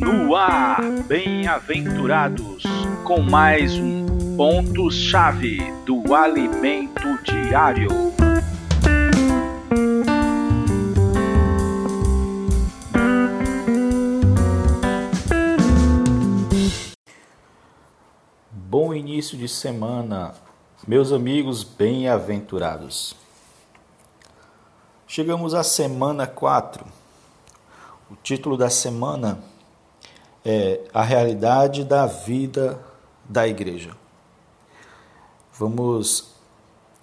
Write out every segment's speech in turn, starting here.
No ar, bem-aventurados, com mais um ponto-chave do alimento diário. Bom início de semana, meus amigos bem-aventurados. Chegamos à semana 4. O título da semana é A Realidade da Vida da Igreja. Vamos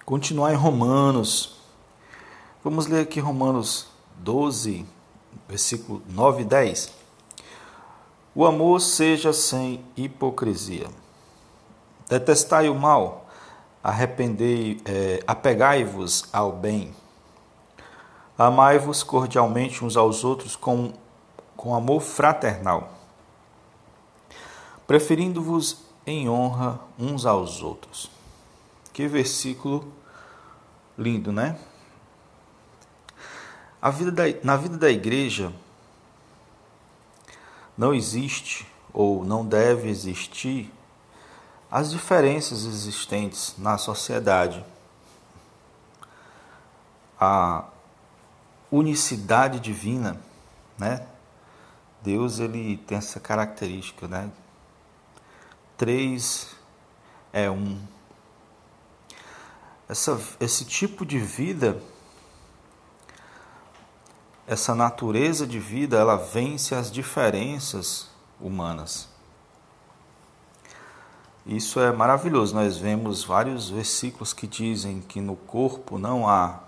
continuar em Romanos. Vamos ler aqui Romanos 12, versículo 9 e 10. O amor seja sem hipocrisia. Detestai o mal, arrependei, é, apegai-vos ao bem. Amai-vos cordialmente uns aos outros com, com amor fraternal, preferindo-vos em honra uns aos outros. Que versículo lindo, né? A vida da, na vida da igreja não existe ou não deve existir as diferenças existentes na sociedade. A unicidade divina, né? Deus ele tem essa característica, né? Três é um. Essa, esse tipo de vida, essa natureza de vida, ela vence as diferenças humanas. Isso é maravilhoso. Nós vemos vários versículos que dizem que no corpo não há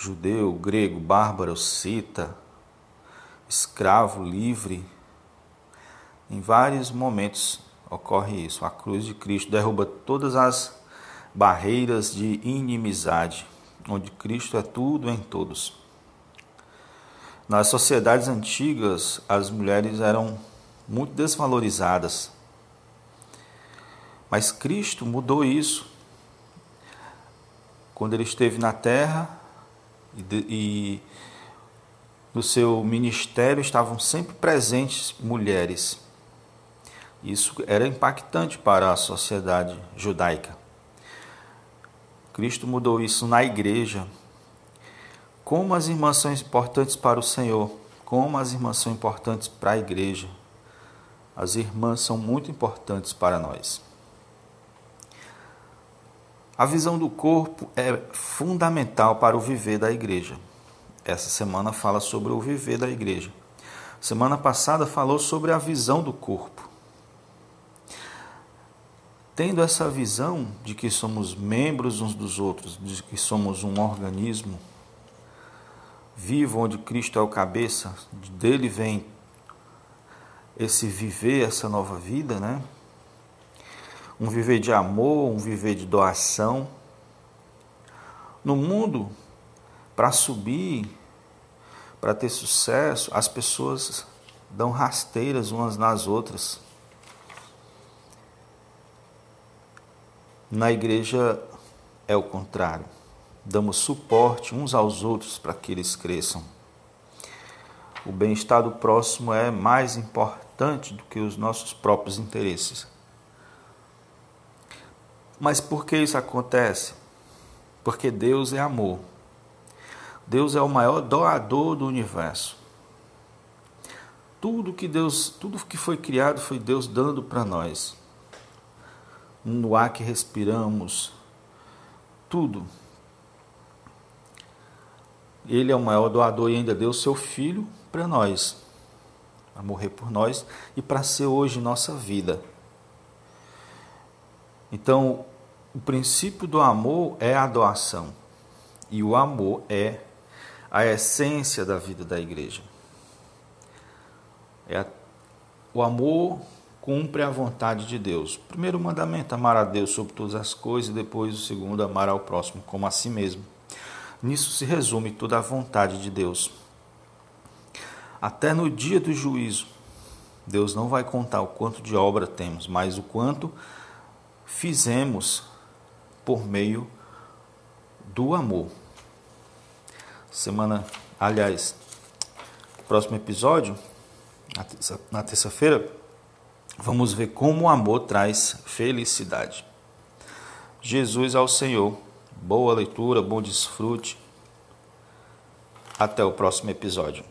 judeu, grego, bárbaro, cita, escravo, livre. Em vários momentos ocorre isso. A cruz de Cristo derruba todas as barreiras de inimizade, onde Cristo é tudo em todos. Nas sociedades antigas, as mulheres eram muito desvalorizadas. Mas Cristo mudou isso. Quando ele esteve na terra, e, e no seu ministério estavam sempre presentes mulheres. Isso era impactante para a sociedade judaica. Cristo mudou isso na igreja. Como as irmãs são importantes para o Senhor, como as irmãs são importantes para a igreja. As irmãs são muito importantes para nós. A visão do corpo é fundamental para o viver da igreja. Essa semana fala sobre o viver da igreja. Semana passada falou sobre a visão do corpo. Tendo essa visão de que somos membros uns dos outros, de que somos um organismo vivo onde Cristo é o cabeça, dele vem esse viver, essa nova vida, né? Um viver de amor, um viver de doação. No mundo, para subir, para ter sucesso, as pessoas dão rasteiras umas nas outras. Na igreja é o contrário. Damos suporte uns aos outros para que eles cresçam. O bem-estar do próximo é mais importante do que os nossos próprios interesses. Mas por que isso acontece? Porque Deus é amor. Deus é o maior doador do universo. Tudo que Deus, tudo que foi criado foi Deus dando para nós. No ar que respiramos, tudo. Ele é o maior doador e ainda deu seu filho para nós, para morrer por nós e para ser hoje nossa vida. Então, o princípio do amor é a doação. E o amor é a essência da vida da igreja. É a, o amor cumpre a vontade de Deus. Primeiro mandamento, amar a Deus sobre todas as coisas, e depois o segundo, amar ao próximo como a si mesmo. Nisso se resume toda a vontade de Deus. Até no dia do juízo, Deus não vai contar o quanto de obra temos, mas o quanto fizemos por meio do amor. Semana, aliás, próximo episódio, na terça-feira, vamos ver como o amor traz felicidade. Jesus ao Senhor. Boa leitura, bom desfrute. Até o próximo episódio.